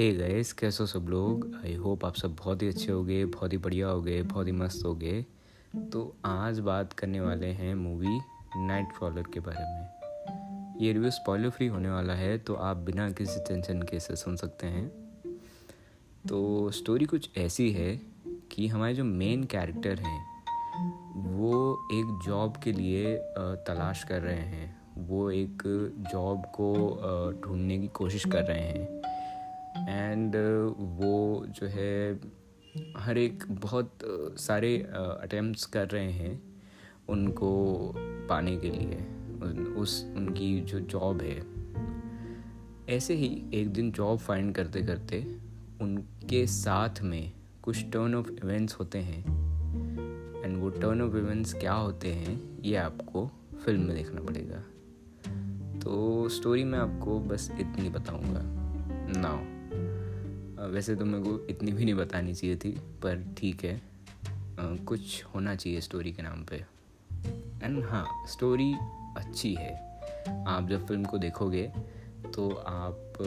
Hey guys कैसे हो सब लोग? आई होप आप सब बहुत ही अच्छे होगे, बहुत ही बढ़िया होगे, बहुत ही मस्त होगे। तो आज बात करने वाले हैं मूवी नाइट क्रॉलर के बारे में। ये रिव्यू स्पॉइलर फ्री होने वाला है तो आप बिना किसी टेंशन के से सुन सकते हैं। तो स्टोरी कुछ ऐसी है कि हमारे जो मेन कैरेक्टर हैं, वो एक जॉब के लिए तलाश कर रहे हैं। वो एक जॉब को ढूँढने की कोशिश कर रहे हैं। एंड uh, वो जो है हर एक बहुत सारे अटैम्प्ट्स कर रहे हैं उनको पाने के लिए। उस उनकी जो जॉब है ऐसे ही एक दिन जॉब फाइंड करते करते उनके साथ में कुछ टर्न ऑफ़ इवेंट्स होते हैं। एंड वो टर्न ऑफ़ इवेंट्स क्या होते हैं ये आपको फ़िल्म में देखना पड़ेगा। तो स्टोरी में आपको बस इतनी बताऊँगा। नाउ वैसे तो मेरे को इतनी भी नहीं बतानी चाहिए थी, पर ठीक है। कुछ होना चाहिए स्टोरी के नाम पे। एंड हाँ स्टोरी अच्छी है। आप जब फ़िल्म को देखोगे तो आप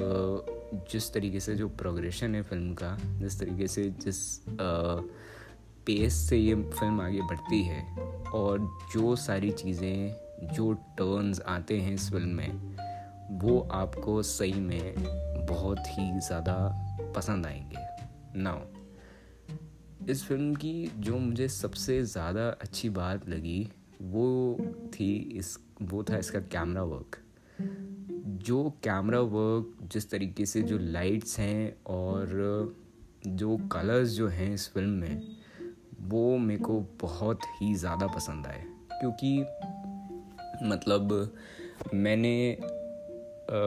जिस तरीके से जो प्रोग्रेशन है फ़िल्म का, जिस तरीके से जिस पेस से ये फ़िल्म आगे बढ़ती है, और जो सारी चीज़ें, जो टर्न्स आते हैं इस फ़िल्म में, वो आपको सही में बहुत ही ज़्यादा पसंद आएँगे। नाउ इस फ़िल्म की जो मुझे सबसे ज़्यादा अच्छी बात लगी वो थी इस वो था इसका कैमरा वर्क जो कैमरा वर्क जिस तरीके से जो लाइट्स हैं और जो कलर्स जो हैं इस फ़िल्म में वो मेरे को बहुत ही ज़्यादा पसंद आए। क्योंकि मतलब मैंने आ,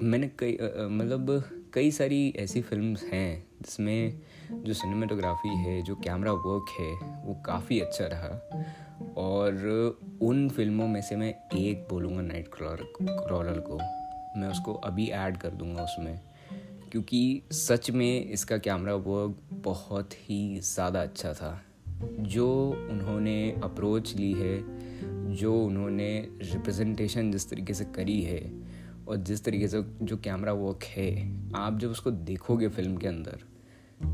मैंने कई मतलब कई सारी ऐसी फिल्म्स हैं जिसमें जो सिनेमाटोग्राफी है, जो कैमरा वर्क है, वो काफ़ी अच्छा रहा। और उन फ़िल्मों में से मैं एक बोलूँगा नाइट क्रॉलर क्रॉलर को। मैं उसको अभी ऐड कर दूँगा उसमें, क्योंकि सच में इसका कैमरा वर्क बहुत ही ज़्यादा अच्छा था। जो उन्होंने अप्रोच ली है, जो उन्होंने रिप्रेजेंटेशन जिस तरीके से करी है और जिस तरीके से जो कैमरा वर्क है, आप जब उसको देखोगे फ़िल्म के अंदर,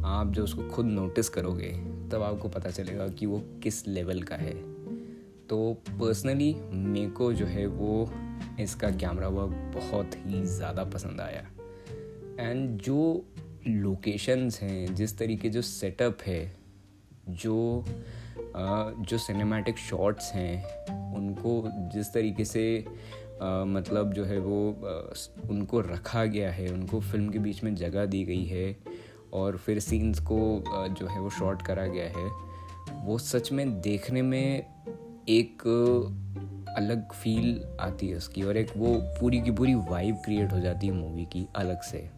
आप जब उसको खुद नोटिस करोगे, तब आपको पता चलेगा कि वो किस लेवल का है। तो पर्सनली मेरे को जो है वो इसका कैमरा वर्क बहुत ही ज़्यादा पसंद आया। एंड जो लोकेशंस हैं, जिस तरीके जो सेटअप है, जो जो सिनेमैटिक शॉट्स हैं, उनको जिस तरीके से मतलब जो है वो उनको रखा गया है, उनको फ़िल्म के बीच में जगह दी गई है और फिर सीन्स को जो है वो शॉर्ट करा गया है। वो सच में देखने में एक अलग फील आती है उसकी और एक वो पूरी की पूरी वाइब क्रिएट हो जाती है मूवी की अलग से।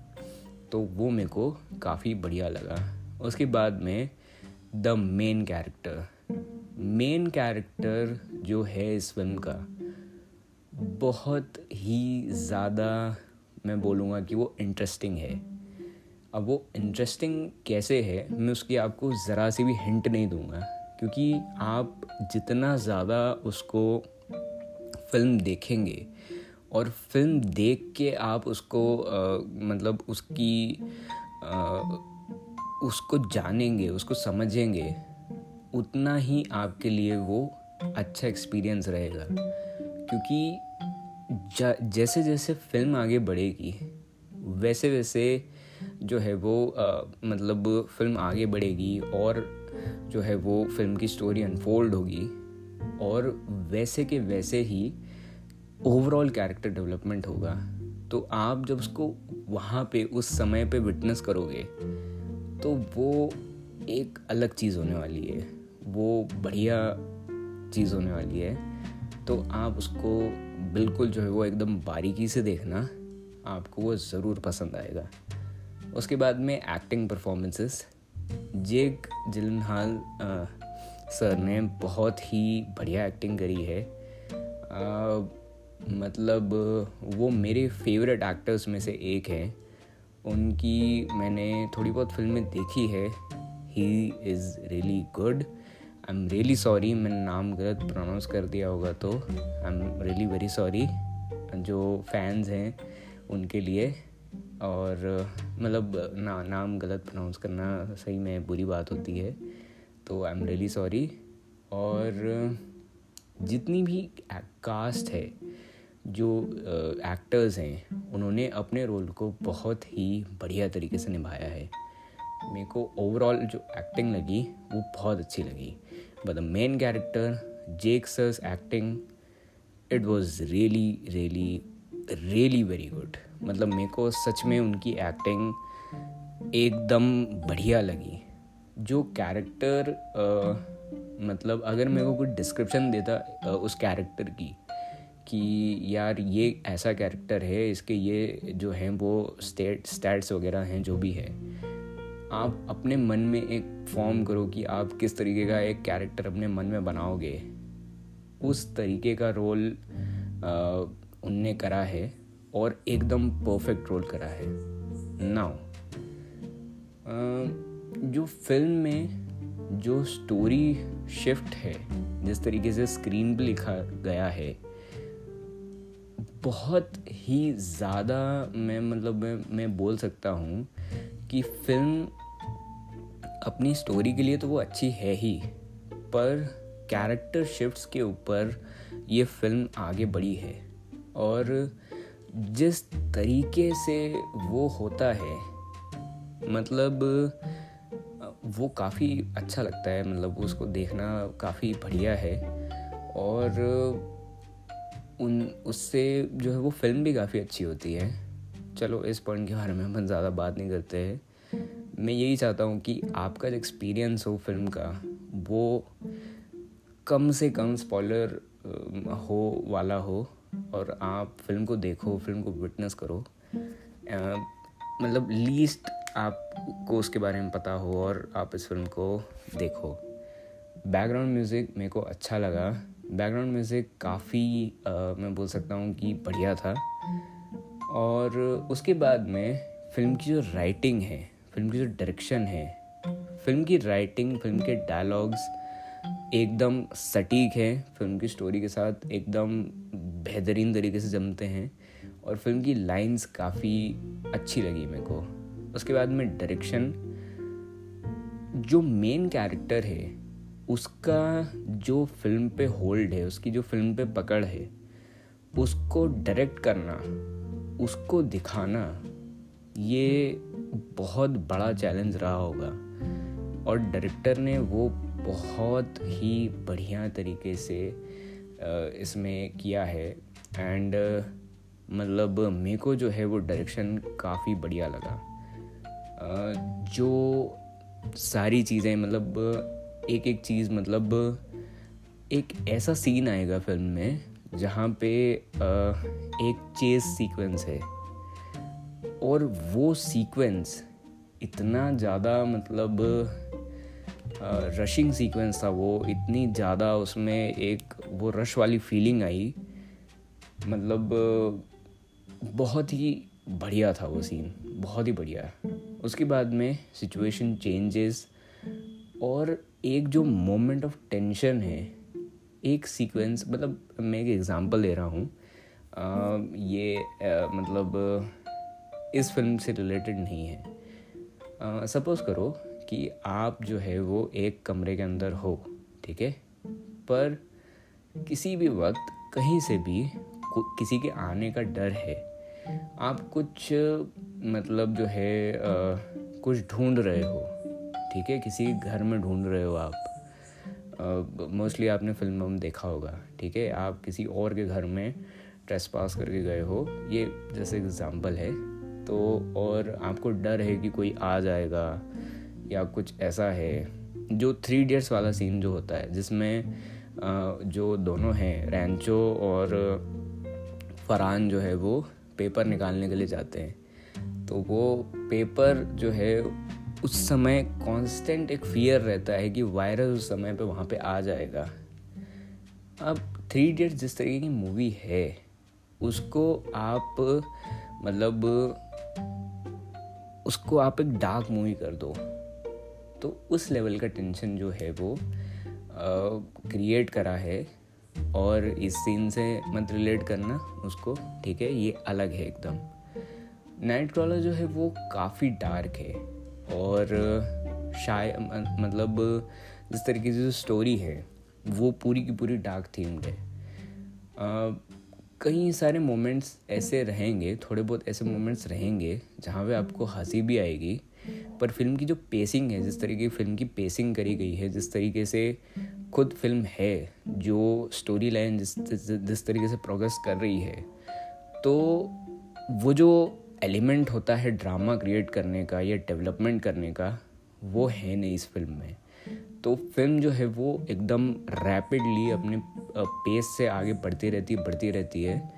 तो वो मेरे को काफ़ी बढ़िया लगा। उसके बाद में the main character main character जो है इस फ़िल्म का बहुत ही ज़्यादा मैं बोलूँगा कि वो इंटरेस्टिंग है। अब वो इंटरेस्टिंग कैसे है मैं उसकी आपको ज़रा सी भी हिंट नहीं दूँगा क्योंकि आप जितना ज़्यादा उसको फ़िल्म देखेंगे और फ़िल्म देख के आप उसको आ, मतलब उसकी आ, उसको जानेंगे उसको समझेंगे उतना ही आपके लिए वो अच्छा एक्सपीरियंस रहेगा। क्योंकि जैसे जैसे फ़िल्म आगे बढ़ेगी वैसे वैसे जो है वो आ, मतलब फ़िल्म आगे बढ़ेगी और जो है वो फ़िल्म की स्टोरी अनफोल्ड होगी और वैसे के वैसे ही ओवरऑल कैरेक्टर डेवलपमेंट होगा। तो आप जब उसको वहाँ पे उस समय पे विटनेस करोगे तो वो एक अलग चीज़ होने वाली है। वो बढ़िया चीज़ होने वाली है। तो आप उसको बिल्कुल जो है वो एकदम बारीकी से देखना आपको वो ज़रूर पसंद आएगा। उसके बाद में acting performances Jake Gyllenhaal sir ने बहुत ही बढ़िया एक्टिंग करी है। आ, मतलब वो मेरे फेवरेट एक्टर्स में से एक हैं। उनकी मैंने थोड़ी बहुत फ़िल्में देखी है। He is really good I am really sorry मैंने नाम गलत प्रोनाउंस कर दिया होगा तो I am really very sorry जो फैंस हैं, उनके लिए और मतलब ना, नाम गलत प्रोनाउंस करना सही में बुरी बात होती है तो आई एम रियली सॉरी और, जितनी भी कास्ट है, जो एक्टर्स हैं, उन्होंने अपने रोल को बहुत ही बढ़िया तरीके से निभाया है। मेरे को ओवरऑल जो एक्टिंग लगी, वो बहुत अच्छी लगी। But the main character Jake sir's acting it was really really really very good मतलब मेरे को सच में उनकी एक्टिंग एकदम बढ़िया लगी। जो कैरेक्टर मतलब अगर मेरे को कुछ डिस्क्रिप्शन देता उस कैरेक्टर की, कि यार ये ऐसा कैरेक्टर है, इसके ये जो हैं वो स्टेट स्टैट्स वगैरह हैं, जो भी है आप अपने मन में एक फॉर्म करो कि आप किस तरीके का एक कैरेक्टर अपने मन में बनाओगे। उस तरीके का रोल उनने करा है और एकदम परफेक्ट रोल करा है। नाउ जो फ़िल्म में जो स्टोरी शिफ्ट है, जिस तरीके से स्क्रीन पर लिखा गया है, बहुत ही ज़्यादा मैं मतलब मैं मैं बोल सकता हूँ कि फ़िल्म अपनी स्टोरी के लिए तो वो अच्छी है ही, पर कैरेक्टर शिफ्ट्स के ऊपर ये फ़िल्म आगे बढ़ी है। और जिस तरीके से वो होता है मतलब वो काफ़ी अच्छा लगता है मतलब उसको देखना काफ़ी बढ़िया है। और उन, उससे जो है वो फ़िल्म भी काफ़ी अच्छी होती है। चलो इस पॉइंट के बारे में हम ज़्यादा बात नहीं करते हैं। मैं यही चाहता हूँ कि आपका जो एक्सपीरियंस हो फ़िल्म का, वो कम से कम स्पॉलर हो वाला हो और आप फ़िल्म को देखो फ़िल्म को विटनेस करो। मतलब लीस्ट आपको उसके बारे में पता हो और आप इस फ़िल्म को देखो। बैकग्राउंड म्यूज़िक मेरे को अच्छा लगा। बैकग्राउंड म्यूज़िक काफ़ी मैं बोल सकता हूँ कि बढ़िया था। और उसके बाद में फ़िल्म की जो राइटिंग है फ़िल्म की जो डायरेक्शन है, फ़िल्म की राइटिंग फ़िल्म के डायलॉग्स एकदम सटीक है। फ़िल्म की स्टोरी के साथ एकदम बेहतरीन तरीके से जमते हैं और फ़िल्म की लाइंस काफ़ी अच्छी लगी मेरे को। उसके बाद में डायरेक्शन जो मेन कैरेक्टर है, उसका जो फ़िल्म पे होल्ड है, उसकी जो फ़िल्म पे पकड़ है, उसको डायरेक्ट करना, उसको दिखाना, ये बहुत बड़ा चैलेंज रहा होगा। और डायरेक्टर ने वो बहुत ही बढ़िया तरीके से इसमें किया है। एंड मतलब मेरे को जो है वो डायरेक्शन काफ़ी बढ़िया लगा। जो सारी चीज़ें मतलब एक एक चीज़ मतलब एक ऐसा सीन आएगा फ़िल्म में, जहाँ पे एक चेस सीक्वेंस है। और वो सीक्वेंस इतना ज़्यादा मतलब रशिंग सीक्वेंस था वो इतनी ज़्यादा उसमें एक वो रश वाली फीलिंग आई। मतलब बहुत ही बढ़िया था वो सीन बहुत ही बढ़िया। उसके बाद में सिचुएशन चेंजेस और एक जो मोमेंट ऑफ़ टेंशन है एक सीक्वेंस मतलब मैं एक एग्ज़ाम्पल दे रहा हूँ। ये आ, मतलब इस फ़िल्म से रिलेटेड नहीं है। सपोज़ करो कि आप जो है वो एक कमरे के अंदर हो ठीक है? पर किसी भी वक्त कहीं से भी किसी के आने का डर है। आप कुछ मतलब जो है आ, कुछ ढूंढ रहे हो ठीक है? किसी घर में ढूंढ रहे हो आप। मोस्टली आपने फ़िल्म में देखा होगा ठीक है? आप किसी और के घर में ट्रेस पास करके गए हो। ये जैसे एग्ज़ाम्पल है। तो और आपको डर है कि कोई आ जाएगा या कुछ ऐसा है, जो थ्री इडियट्स वाला सीन जो होता है, जिसमें जो दोनों हैं रैंचो और फरहान जो है, वो पेपर निकालने के लिए जाते हैं। तो वो पेपर जो है, उस समय कांस्टेंट एक फियर रहता है कि वायरस उस समय पे वहाँ पे आ जाएगा। अब थ्री इडियट्स जिस तरीके की मूवी है, उसको आप मतलब उसको आप एक डार्क मूवी कर दो। तो उस लेवल का टेंशन जो है वो क्रिएट करा है और इस सीन से मत रिलेट करना, उसको, ठीक है, ये अलग है एकदम। नाइट क्रॉलर जो है वो काफ़ी डार्क है और शायद मतलब जिस तरीके से जो स्टोरी है, वो पूरी की पूरी डार्क थीम्ड है। कई सारे मोमेंट्स ऐसे रहेंगे थोड़े बहुत ऐसे मोमेंट्स रहेंगे जहाँ पे आपको हँसी भी आएगी पर फ़िल्म की जो पेसिंग है जिस तरीके की फ़िल्म की पेसिंग करी गई है जिस तरीके से खुद फ़िल्म है जो स्टोरी लाइन जिस जिस तरीके से प्रोग्रेस कर रही है तो वो जो एलिमेंट होता है ड्रामा क्रिएट करने का या डेवलपमेंट करने का वो है नहीं इस फ़िल्म में। तो फ़िल्म जो है वो एकदम रैपिडली अपने पेस से आगे बढ़ती रहती है बढ़ती रहती है।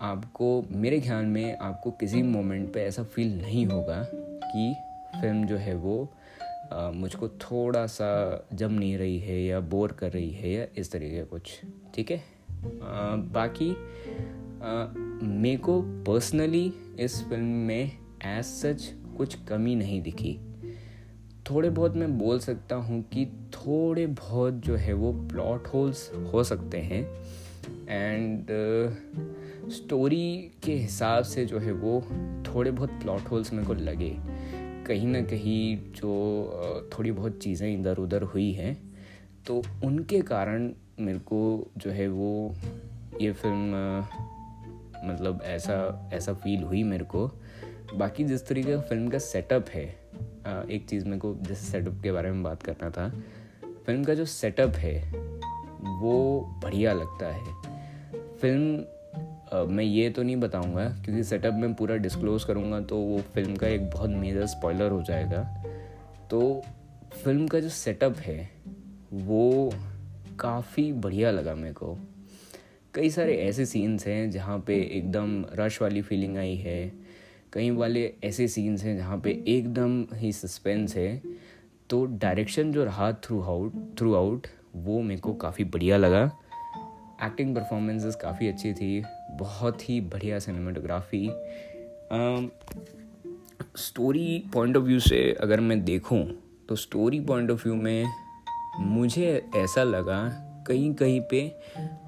आपको मेरे ख्याल में आपको किसी मोमेंट पे ऐसा फील नहीं होगा कि फ़िल्म जो है वो आ, मुझको थोड़ा सा जम नहीं रही है या बोर कर रही है या इस तरीके कुछ ठीक है? बाकी मेरे को पर्सनली इस फ़िल्म में एज सच कुछ कमी नहीं दिखी। थोड़े बहुत मैं बोल सकता हूँ कि थोड़े बहुत जो है वो प्लॉट होल्स हो सकते हैं। एंड स्टोरी uh, के हिसाब से जो है वो थोड़े बहुत प्लॉट होल्स मेरे को लगे। कहीं ना कहीं जो uh, थोड़ी बहुत चीज़ें इधर उधर हुई हैं। तो उनके कारण मेरे को जो है वो ये फ़िल्म uh, मतलब ऐसा ऐसा फील हुई मेरे को। बाकी जिस तरीके का फ़िल्म का सेटअप है एक चीज़ मेरे को जैसे सेटअप के बारे में बात करना था। फ़िल्म का जो सेटअप है, वो बढ़िया लगता है। फ़िल्म मैं ये तो नहीं बताऊँगा, क्योंकि सेटअप में पूरा डिस्क्लोज करूँगा तो वो फ़िल्म का एक बहुत मेजर स्पॉइलर हो जाएगा। तो फ़िल्म का जो सेटअप है, वो काफ़ी बढ़िया लगा मेरे को। कई सारे ऐसे सीन्स हैं जहाँ पे एकदम रश वाली फीलिंग आई है। कई वाले ऐसे सीन्स हैं जहाँ पे एकदम ही सस्पेंस है। तो डायरेक्शन जो रहा थ्रू आउट थ्रू आउट वो मेरे को काफ़ी बढ़िया लगा। एक्टिंग परफॉर्मेंसेस काफ़ी अच्छी थी बहुत ही बढ़िया cinematography story point of view से अगर मैं देखूँ तो स्टोरी पॉइंट ऑफ़ व्यू में मुझे ऐसा लगा कहीं कहीं पे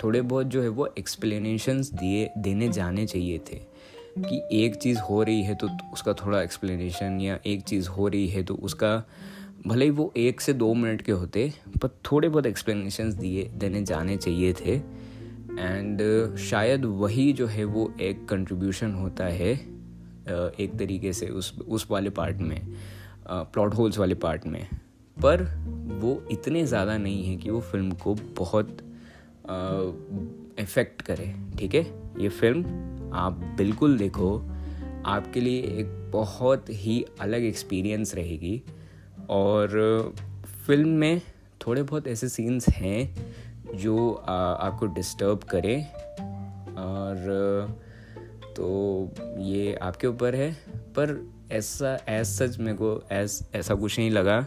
थोड़े बहुत जो है वो एक्सप्लेनेशंस दिए देने जाने चाहिए थे। कि एक चीज़ हो रही है तो उसका थोड़ा एक्सप्लेनेशन या एक चीज़ हो रही है तो उसका, भले ही वो एक से दो मिनट के होते, पर थोड़े बहुत एक्सप्लेनेशन दिए, देने जाने चाहिए थे। एंड शायद वही जो है वो एक कंट्रीब्यूशन होता है एक तरीके से उस उस वाले पार्ट में प्लॉट होल्स वाले पार्ट में। पर वो इतने ज़्यादा नहीं है कि वो फ़िल्म को बहुत इफ़ेक्ट करे, ठीक है? ये फ़िल्म आप बिल्कुल देखो आपके लिए एक बहुत ही अलग एक्सपीरियंस रहेगी। और फ़िल्म में थोड़े बहुत ऐसे सीन्स हैं जो आ, आपको डिस्टर्ब करें। और तो ये आपके ऊपर है। पर ऐसा एज सच मेरे को एज ऐसा कुछ नहीं लगा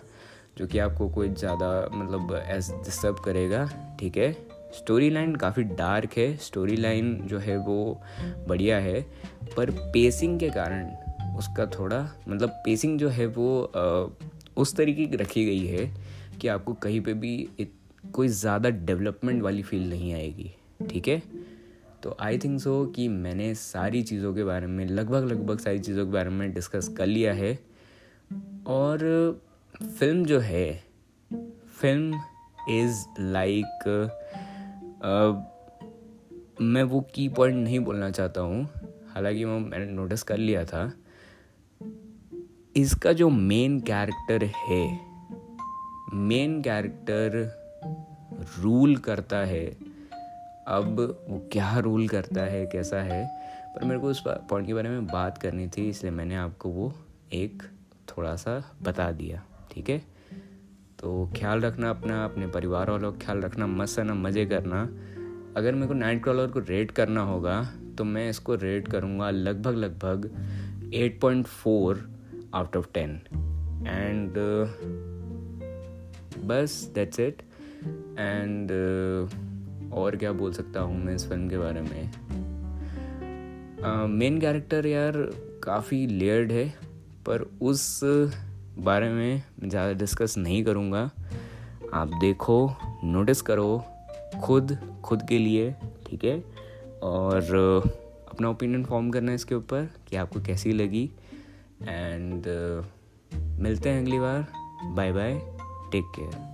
जो कि आपको कोई ज़्यादा मतलब एज डिस्टर्ब करेगा ठीक है? स्टोरी लाइन काफ़ी डार्क है स्टोरी लाइन जो है वो बढ़िया है पर पेसिंग के कारण उसका थोड़ा मतलब पेसिंग जो है वो उस तरीके की रखी गई है कि आपको कहीं पे भी इत, कोई ज़्यादा डेवलपमेंट वाली फील नहीं आएगी ठीक है? तो आई थिंक सो कि मैंने सारी चीज़ों के बारे में लगभग लगभग सारी चीज़ों के बारे में डिस्कस कर लिया है। और फ़िल्म जो है फ़िल्म इज़ लाइक मैं वो की पॉइंट नहीं बोलना चाहता हूँ। हालाँकि वो मैंने नोटिस कर लिया था। इसका जो मेन कैरेक्टर है मेन कैरेक्टर रूल करता है। अब वो क्या रूल करता है, कैसा है? पर मेरे को उस पॉइंट के बारे में बात करनी थी, इसलिए मैंने आपको वो एक थोड़ा सा बता दिया, ठीक है? तो ख्याल रखना अपना अपने परिवार वालों का ख्याल रखना मस्त ना मज़े करना। अगर मेरे को नाइट क्रॉलर को रेट करना होगा तो मैं इसको रेट करूँगा लगभग लगभग 8.4 आउट ऑफ़ 10 एंड बस दैट्स इट एंड और क्या बोल सकता हूँ मैं इस फ़िल्म के बारे में? मेन uh, कैरेक्टर यार काफ़ी लेयर्ड है पर उस बारे में ज़्यादा डिस्कस नहीं करूँगा। आप देखो नोटिस करो खुद खुद के लिए ठीक है? और अपना ओपिनियन फॉर्म करना है इसके ऊपर कि आपको कैसी लगी। एंड uh, मिलते हैं अगली बार। Bye bye take care